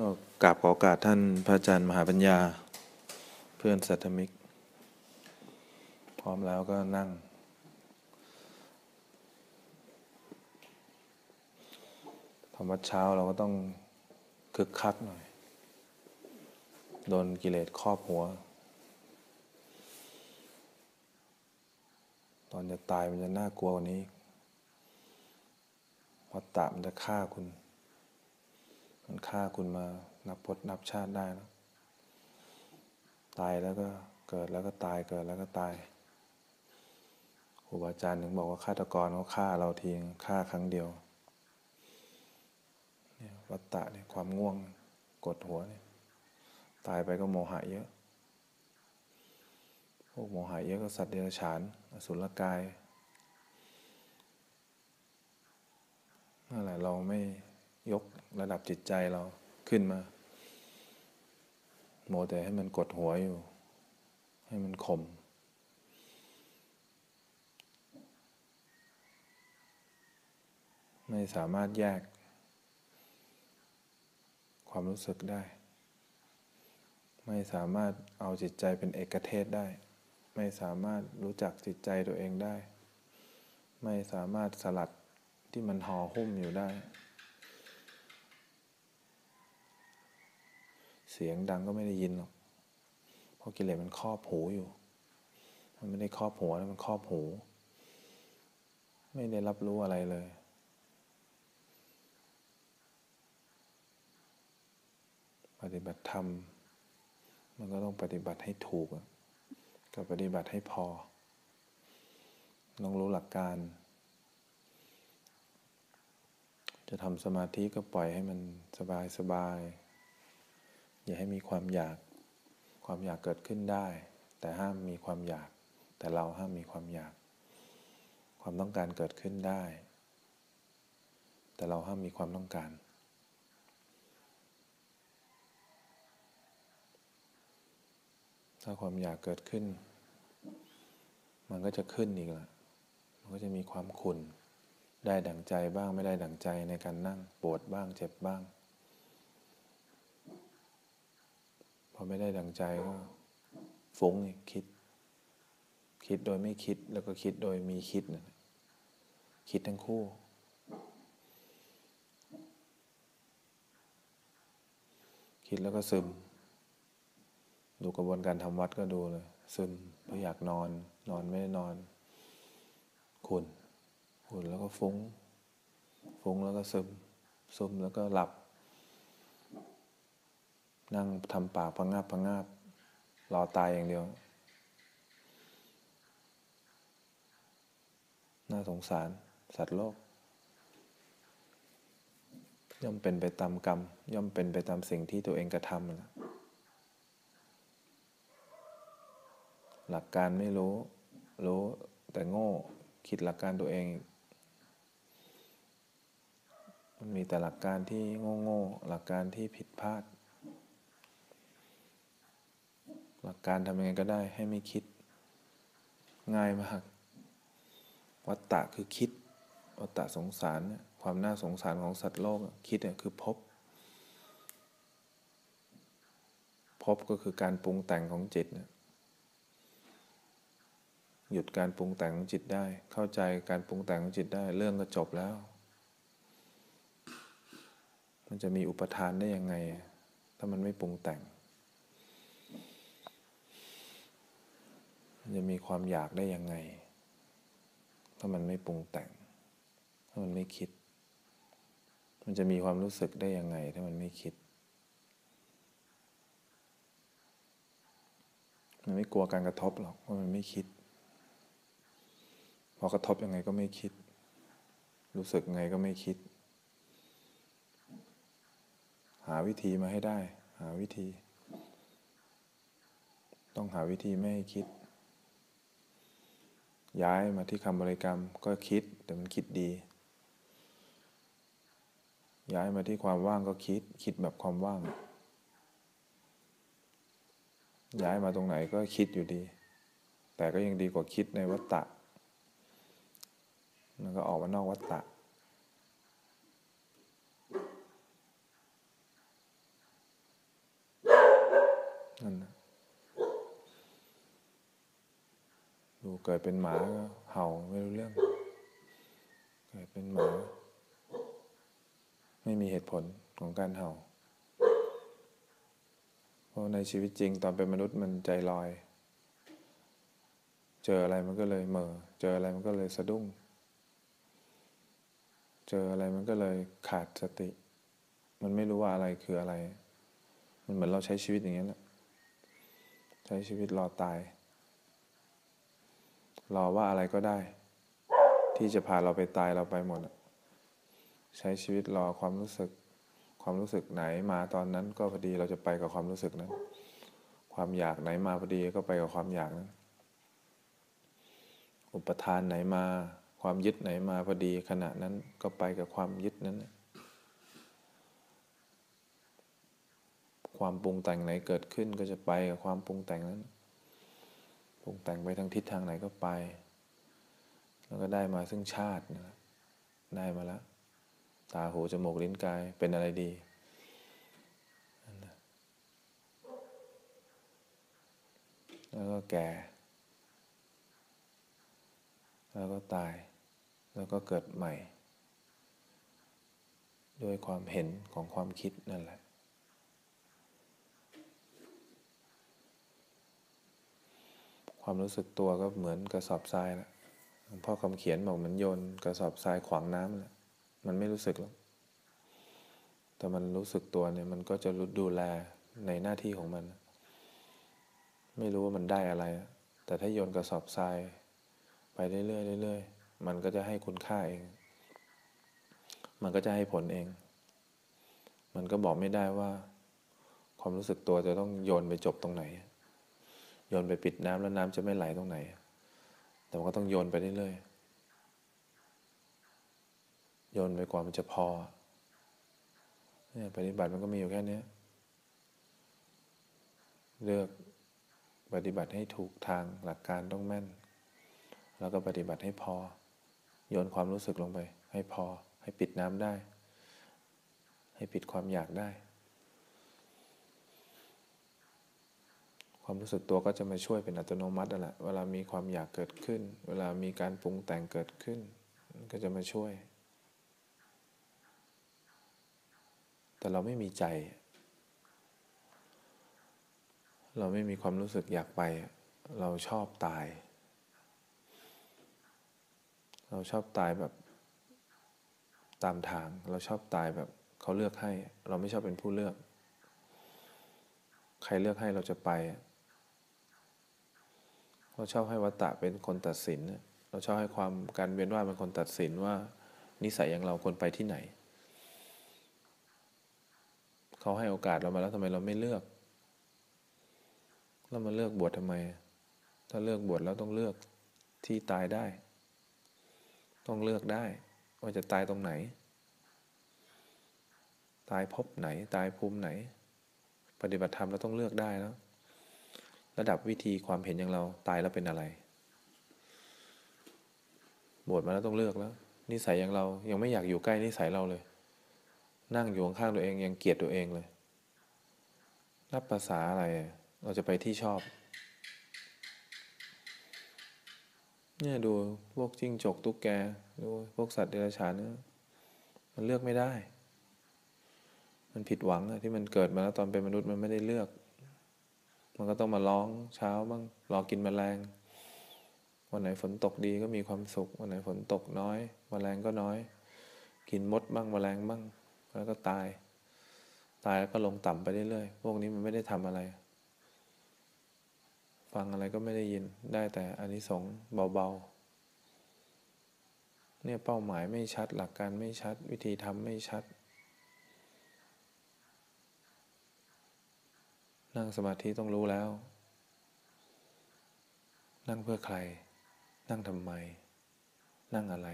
ก็กราบขอโอกาสท่านพระอาจารย์มหาปัญญา เพื่อนสัตมิก พร้อมแล้วก็นั่งทำวัดเช้าเราก็ต้องคึกคักหน่อย โดนกิเลสครอบหัว ตอนจะตายมันจะน่ากลัวกว่านี้วัฏฏะมันจะฆ่าคุณ มันฆ่าคุณมานับพจนับชาติได้แล้วตายแล้วก็เกิดแล้วก็ตายเกิดแล้วก็ตายครูบาอาจารย์ถึงบอกว่าฆาตกรเขาฆ่าเราทีฆ่าครั้งเดียวเนี่ยวัฏฏะเนี่ยความง่วงกดหัวเนี่ยตายไปก็โมหะเยอะ พวกโมหะเยอะก็สัตว์เดรัจฉาน อสุรกายนั่นแหละเราไม่ยก ระดับจิตใจเราขึ้นมาโมแต่ให้มันกดหัวอยู่ ให้มันข่มไม่สามารถแยก ความรู้สึกได้ ไม่สามารถเอาจิตใจเป็นเอกเทศได้ ไม่สามารถรู้จักจิตใจตัวเองได้ ไม่สามารถสลัดที่มันห่อหุ้มอยู่ได้ เสียงดังก็ไม่ได้ยินหรอก เพราะกิเลสมันครอบหูอยู่ มันไม่ได้ครอบหัวมันครอบหู ไม่ได้รับรู้อะไรเลย ปฏิบัติธรรม มันก็ต้องปฏิบัติให้ถูกกับปฏิบัติให้พอ ต้องรู้หลักการ จะทำสมาธิก็ปล่อยให้มันสบายสบาย อย่าให้มีความอยาก ความอยากเกิดขึ้นได้ แต่ห้ามมีความอยาก แต่เราห้ามมีความอยาก ความต้องการเกิดขึ้นได้ แต่เราห้ามมีความต้องการ ถ้าความอยากเกิดขึ้น มันก็จะขึ้นอีกละมันก็จะมีความขุ่นได้ดั่งใจบ้างไม่ได้ดั่งใจในการนั่งปวดบ้างเจ็บบ้าง พอไม่ได้ดังใจก็ฟุ้งคิด คิดโดยไม่คิดแล้วก็คิดโดยมีคิดนะคิดทั้งคู่ คิดแล้วก็ซึม ดูกระบวนการทำวัดก็ดูเลย ซึมเพราะอยากนอน นอนไม่ได้นอน ขุนขุนแล้วก็ฟุง้ง ฟุ้งแล้วก็ซึมซึมแล้วก็หลับ นั่งทำปากพังงาบพังงาบรอตายอย่างเดียว น่าสงสาร สัตว์โลก ย่อมเป็นไปตามกรรม ย่อมเป็นไปตามสิ่งที่ตัวเองกระทำนะหลักการไม่รู้ รู้แต่โง่ คิดหลักการตัวเอง มันมีแต่หลักการที่โง่โง่หลักการที่ผิดพลาด หลักการทำยังไงก็ได้ให้ไม่คิด ง่ายมาก วัตตะคือคิด วัตตะสงสารเนี่ยความน่าสงสารของสัตว์โลกคิดเนี่ยคือพบ พบก็คือการปรุงแต่งของจิตหยุดการปรุงแต่งของจิตได้ เข้าใจการปรุงแต่งของจิตได้ เรื่องก็จบแล้ว มันจะมีอุปทานได้ยังไง ถ้ามันไม่ปรุงแต่ง มัน จะมีความอยากได้ยังไง ถ้ามันไม่ปรุงแต่ง ถ้ามันไม่คิด มันจะมีความรู้สึกได้ยังไง ถ้ามันไม่คิด มันไม่กลัวการกระทบหรอกว่ามันไม่คิด พอกระทบยังไงก็ไม่คิด รู้สึกไงก็ไม่คิด หาวิธีมาให้ได้ หาวิธี ต้องหาวิธีไม่ให้คิด ย้ายมาที่คำบริกรรมก็คิดแต่มันคิดดี ย้ายมาที่ความว่างก็คิด คิดแบบความว่าง ย้ายมาตรงไหนก็คิดอยู่ดี แต่ก็ยังดีกว่าคิดในวัฏฏะมันก็ออกมานอกวัฏฏะนั่นนะ ดูเกิดเป็นหมาก็เห่าไม่รู้เรื่อง เกิดเป็นหมา ไม่มีเหตุผลของการเห่า เพราะในชีวิตจริงตอนเป็นมนุษย์มันใจลอย เจออะไรมันก็เลยเมอเจออะไรมันก็เลยสะดุ้ง เจออะไรมันก็เลยขาดสติ มันไม่รู้ว่าอะไรคืออะไร มันเหมือนเราใช้ชีวิตอย่างนี้แหละ ใช้ชีวิตรอตาย รอว่าอะไรก็ได้ ที่จะพาเราไปตายเราไปหมด ใช้ชีวิตรอความรู้สึก ความรู้สึกไหนมาตอนนั้นก็พอดีเราจะไปกับความรู้สึกนั้น ความอยากไหนมาพอดีก็ไปกับความอยากนั้น อุปทานไหนมา ความยึดไหนมาพอดีขณะนั้นก็ไปกับความยึดนั้นความปรุงแต่งไหนเกิดขึ้นก็จะไปกับความปรุงแต่งนั้น ปรุงแต่งไปทางทิศทางไหนก็ไป แล้วก็ได้มาซึ่งชาตินะได้มาแล้วตาหูจมูกลิ้นกายเป็นอะไรดี แล้วก็แก่ แล้วก็ตาย แล้วก็เกิดใหม่ ด้วยความเห็นของความคิดนั่นแหละ ความรู้สึกตัวก็เหมือนกระสอบทรายและหลวงพ่อคำเขียนบอกเหมือนโยนกระสอบทรายขวางน้ำแหละมันไม่รู้สึกหรอกแต่มันรู้สึกตัวเนี่ยมันก็จะรู้ดูแลในหน้าที่ของมัน ไม่รู้ว่ามันได้อะไร แต่ถ้าโยนกระสอบทราย ไปเรื่อยๆเรื่อยๆมันก็จะให้คุณค่าเอง มันก็จะให้ผลเอง มันก็บอกไม่ได้ว่า ความรู้สึกตัวจะต้องโยนไปจบตรงไหน โยนไปปิดน้ำแล้วน้ำจะไม่ไหลตรงไหน แต่มันก็ต้องโยนไปเรื่อยๆ โยนไปกว่ามันจะพอเนี่ยปฏิบัติมันก็มีอยู่แค่นี้ เลือกปฏิบัติให้ถูกทางหลักการต้องแม่น แล้วก็ปฏิบัติให้พอ โยนความรู้สึกลงไป ให้พอ ให้ปิดน้ำได้ ให้ปิดความอยากได้ ความรู้สึกตัวก็จะมาช่วยเป็นอัตโนมัตินั่นแหละเวลามีความอยากเกิดขึ้น เวลามีการปรุงแต่งเกิดขึ้น ก็จะมาช่วย แต่เราไม่มีใจ เราไม่มีความรู้สึกอยากไป เราชอบตาย เราชอบตายแบบตามทาง เราชอบตายแบบเขาเลือกให้ เราไม่ชอบเป็นผู้เลือก ใครเลือกให้เราจะไป เราชอบให้วัตตะเป็นคนตัดสิน เราชอบให้ความการเวียนว่ายเป็นคนตัดสินว่า นิสัยอย่างเราควรไปที่ไหน เขาให้โอกาสเรามาแล้วทำไมเราไม่เลือก เรามาเลือกบวชทำไม ถ้าเลือกบวชแล้วต้องเลือกที่ตายได้ ต้องเลือกได้ ว่าจะตายตรงไหน ตายพบไหน ตายภูมิไหน ปฏิบัติธรรมเราต้องเลือกได้แล้ว ระดับวิธีความเห็นอย่างเราตายแล้วเป็นอะไร บวชมาแล้วต้องเลือกแล้ว นิสัยอย่างเรายังไม่อยากอยู่ใกล้นิสัยเราเลย นั่งอยู่ข้างๆตัวเองยังเกลียดตัวเองเลยรับภาษาอะไร เราจะไปที่ชอบ เนี่ยดูพวกจิ้งจกตุ๊กแกดูพวกสัตว์เดรัจฉานเนี่ยมันเลือกไม่ได้ มันผิดหวังอะที่มันเกิดมาแล้วตอนเป็นมนุษย์มันไม่ได้เลือก มันก็ต้องมาร้องเช้าบ้างรอกินแมลง วันไหนฝนตกดีก็มีความสุข วันไหนฝนตกน้อยแมลงก็น้อย กินมดบ้างแมลงบ้าง แล้วก็ตาย ตายแล้วก็ลงต่ำไปเรื่อยๆพวกนี้มันไม่ได้ทำอะไร ฟังอะไรก็ไม่ได้ยินได้แต่อานิสงส์เบาๆเนี่ยเป้าหมายไม่ชัดหลักการไม่ชัด วิธีทำไม่ชัด นั่งสมาธิต้องรู้แล้ว นั่งเพื่อใคร นั่งทำไม นั่งอะไร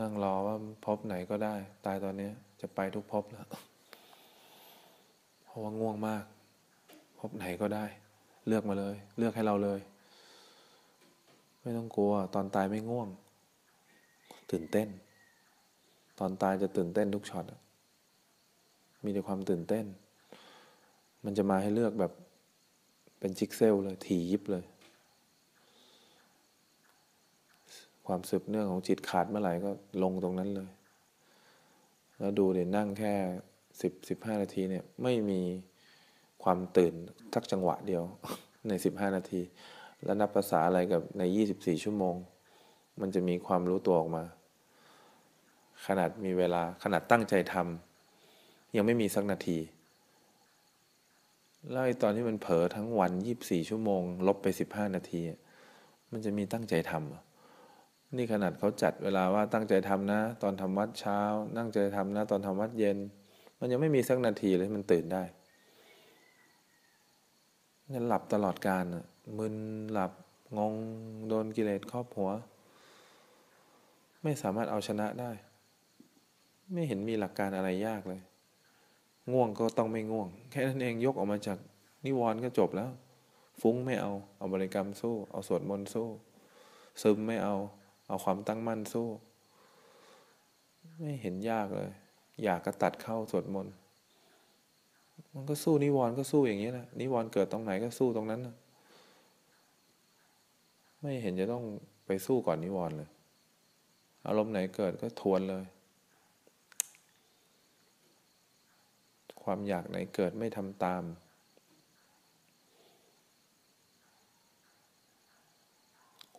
นั่งรอว่าพบไหนก็ได้ ตายตอนนี้จะไปทุกพบแล้ว เพราะว่าง่วงมาก พบไหนก็ได้ เลือกมาเลย เลือกให้เราเลย ไม่ต้องกลัว ตอนตายไม่ง่วง ตื่นเต้น ตอนตายจะตื่นเต้นทุกช็อตมีแต่ความตื่นเต้น มันจะมาให้เลือกแบบเป็นจิกเซลเลย ถี่ยิบเลย ความสืบเนื่องของจิตขาดเมื่อไหร่ก็ลงตรงนั้นเลย แล้วดูเดี๋ยนั่งแค่สิบสิบห้านาทีเนี่ย ไม่มีความตื่นสักจังหวะเดียว ในสิบห้านาที แล้วนับภาษาอะไรกับในยี่สิบสี่ชั่วโมง มันจะมีความรู้ตัวออกมา ขนาดมีเวลาขนาดตั้งใจทำยังไม่มีสักนาทีแล้วไอ้ตอนที่มันเผลอทั้งวันยี่บสี่ชั่วโมง ลบไปสิบห้านาที มันจะมีตั้งใจทำนี่ขนาดเขาจัดเวลาว่าตั้งใจทำนะ ตอนทำวัดเช้านั่งใจทำนะ ตอนทำวัดเย็น มันยังไม่มีสักนาทีเลยมันตื่นได้งั้นหลับตลอดการมึนหลับงงโดนกิเลสครอบหัว ไม่สามารถเอาชนะได้ ไม่เห็นมีหลักการอะไรยากเลย ง่วงก็ต้องไม่ง่วง แค่นั้นเองยกออกมาจากนิวรณ์ก็จบแล้ว ฟุ้งไม่เอา เอาบริกรรมสู้ เอาสวดมนต์สู้ ซึมไม่เอา เอาความตั้งมั่นสู้ ไม่เห็นยากเลย อยากก็ตัดเข้าสวดมนต์ มันก็สู้นิวรณ์ก็สู้อย่างนี้แหละ นิวรณ์เกิดตรงไหนก็สู้ตรงนั้นนะไม่เห็นจะต้องไปสู้ก่อนนิวรณ์เลย อารมณ์ไหนเกิดก็ทวนเลย ความอยากไหนเกิดไม่ทำตาม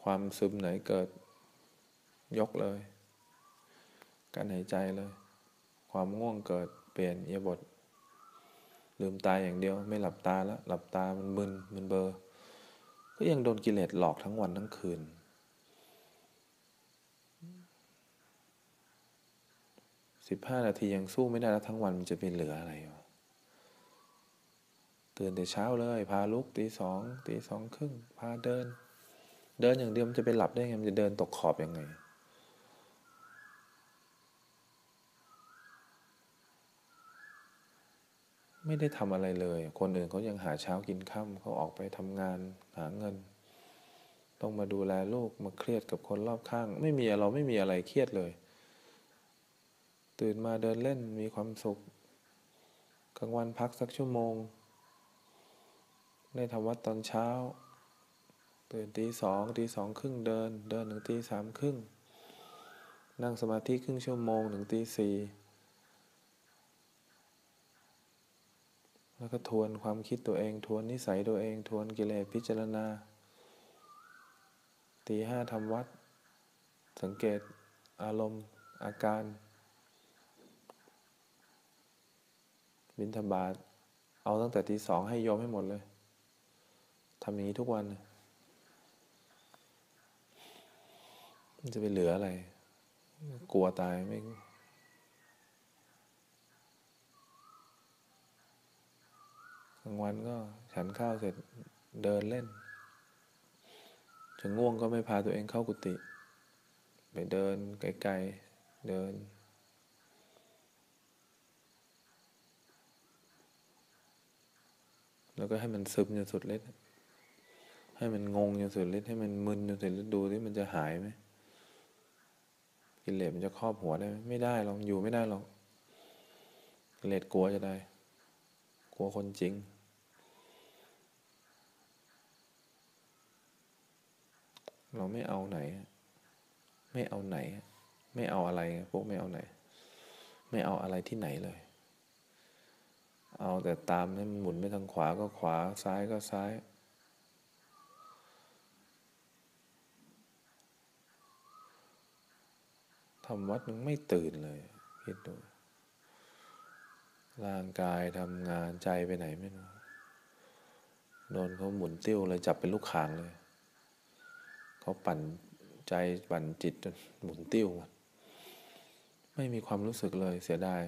ความซึมไหนเกิด ยกเลย การหายใจเลย ความง่วงเกิดเปลี่ยนเอียบทลืมตาอย่างเดียวไม่หลับตาแล้ว หลับตามันมึนมันเบอร์ก็ยังโดนกิเลสหลอกทั้งวันทั้งคืน สิบห้านาทียังสู้ไม่ได้แล้วทั้งวันมันจะเป็นเหลืออะไรวะ ตื่นแต่เช้าเลย พาลุกตีสองตีสองครึ่งพาเดิน เดินอย่างเดียวมันจะไปหลับได้ไงมันจะเดินตกขอบยังไง ไม่ได้ทำอะไรเลย คนอื่นเขายังหาเช้ากินค่ำเขาออกไปทำงานหาเงิน ต้องมาดูแลลูกมาเครียดกับคนรอบข้าง ไม่มีเราไม่มีอะไรเครียดเลย ตื่นมาเดินเล่นมีความสุขกลางวันพักสักชั่วโมง ได้ทำวัดตอนเช้า ตื่นตีสองตีสองครึ่งเดิน เดินถึงตีสามครึ่ง นั่งสมาธิครึ่งชั่วโมงถึงตีสี่แล้วก็ทวนความคิดตัวเอง ทวนนิสัยตัวเอง ทวนกิเลสพิจารณา ตีห้าทำวัด สังเกตอารมณ์ อาการ บินธบาตเอาตั้งแต่ตีสองให้ยอมให้หมดเลยำอย่างนี้ทุกวัน มันจะไปเหลืออะไร กลัวตายไม่กลางวันก็ฉันข้าวเสร็จเดินเล่นจะง่วงก็ไม่พาตัวเองเข้ากุฏิไปเดินไกลๆ เดิน แล้วก็ให้มันซึมจนสุดเล็ด ให้มันงงอย่างสุดฤทธิ์ให้มันมึนอย่างสุดฤทธิ์ดูที่มันจะหายไหมกิเลสมันจะครอบหัวได้ไหมไม่ได้หรอกอยู่ไม่ได้หรอกกิเลสกลัวจะได้ กลัวคนจริง เราไม่เอาไหน ไม่เอาไหน ไม่เอาอะไรพวกไม่เอาไหน ไม่เอาอะไรที่ไหนเลย เอาแต่ตามให้มันหมุนไปทางขวาก็ขวาซ้ายก็ซ้าย ทำวัดยังไม่ตื่นเลยคิดดู ร่างกายทำงานใจไปไหนไม่รู้โดนเขาหมุนติ้วเลยจับเป็นลูกขางเลย เขาปั่นใจปั่นจิตจนหมุนติ้วหมดไม่มีความรู้สึกเลยเสียดาย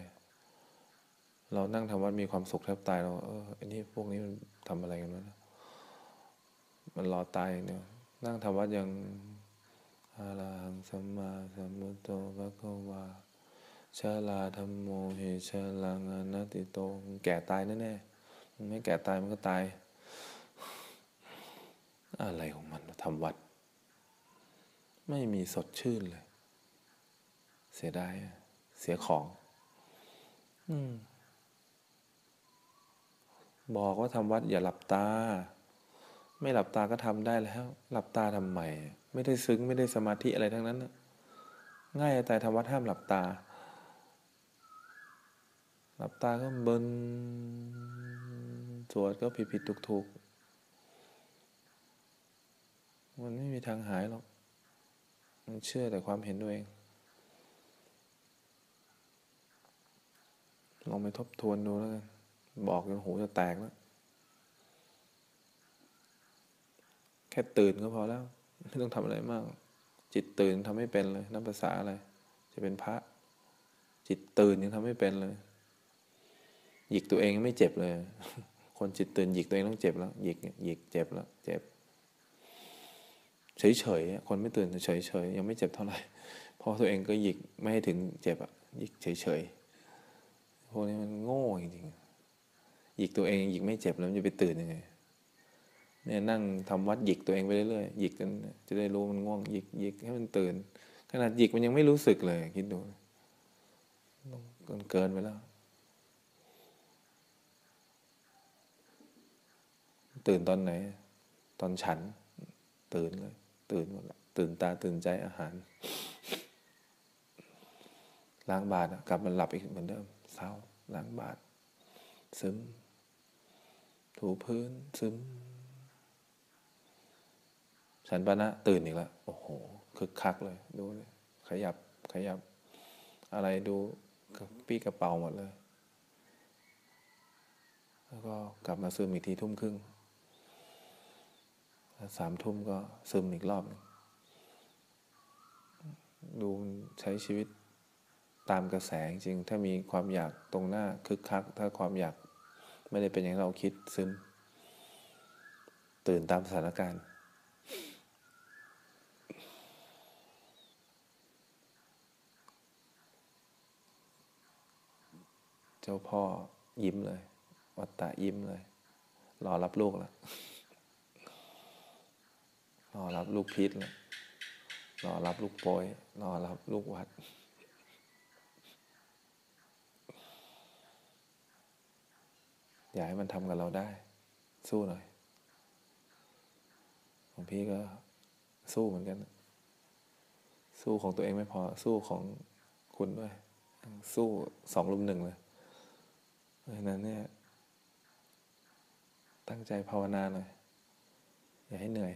เรานั่งทำวัดมีความสุขแทบตายเราเอออันนี้พวกนี้มันทำอะไรกันวะมันรอตายอย่างเดียวนั่งทำวัดยัง อะระหังสัมมาสัมพุทโธพระกวาชาลาธรรมโมเหชลังอนัติโตมันแก่ตายแน่ๆมันไม่แก่ตายมันก็ตาย อะไรของมันทำวัด ไม่มีสดชื่นเลย เสียดายเสียของ อืมบอกว่าทำวัดอย่าหลับตา ไม่หลับตาก็ทำได้แล้ว หลับตาทำไม ไม่ได้ซึ้งไม่ได้สมาธิอะไรทั้งนั้นง่ายแต่ทำวัดห้ามหลับตา หลับตาก็เบินสวดก็ผิดผิดถูกถูกมันไม่มีทางหายหรอก มันเชื่อแต่ความเห็นตัวเอง ลองไปทบทวนดูแล้วกัน บอกจนหูจะแตกแล้ว แค่ตื่นก็พอแล้ว ไม่ต้องทำอะไรมาก จิตตื่นทำไม่เป็นเลยนับภาษาอะไร จะเป็นพระ จิตตื่นยังทำไม่เป็นเลย หยิกตัวเองไม่เจ็บเลย คนจิตตื่นหยิกตัวเองต้องเจ็บแล้วหยิกหยิกเจ็บแล้วเจ็บ เฉยเฉยคนไม่ตื่นเฉยเฉยยังไม่เจ็บเท่าไหร่พราะตัวเองก็หยิกไม่ให้ถึงเจ็บอะหยิกเฉยเฉยพวกนี้มันโง่จริงๆหยิกตัวเองหยิกไม่เจ็บแล้วมันจะไปตื่นยังไง เนี่ยนั่งทำวัดหยิกตัวเองไปเรื่อยๆหยิกกันจะได้รู้มันง่วงหยิกหยิกให้มันตื่น ขนาดหยิกมันยังไม่รู้สึกเลย คิดดูมันเกินไปแล้ว ตื่นตอนไหน ตอนฉัน ตื่นเลย ตื่นหมดละตื่นตาตื่นใจอาหารล้างบาตรกลับมาหลับอีกเหมือนเดิมเศร้าล้างบาตรซึม ถูพื้นซึม ฉันปะนะตื่นอีกแล้วโอ้โหคึกคักเลยดูเลยขยับขยับ อะไรดูปี้กระเป๋าหมดเลย แล้วก็กลับมาซึมอีกทีทุ่มครึ่งสามทุ่มก็ซึมอีกรอบนึงดูใช้ชีวิตตามกระแสจริง ถ้ามีความอยากตรงหน้าคึกคัก ถ้าความอยากไม่ได้เป็นอย่างเราคิดซึม ตื่นตามสถานการณ์ เจ้าพ่อยิ้มเลย วัตตะยิ้มเลย รอรับลูกแล้วรอรับลูกพิษแล้วรอรับลูกโปยรอรับลูกวัด อยากให้มันทำกับเราได้ สู้หน่อยของพี่ก็สู้เหมือนกัน สู้ของตัวเองไม่พอสู้ของคุณด้วย สู้สองลุมหนึ่งเลย เพราะฉะนั้นเนี่ย ตั้งใจภาวนาหน่อย อย่าให้เหนื่อย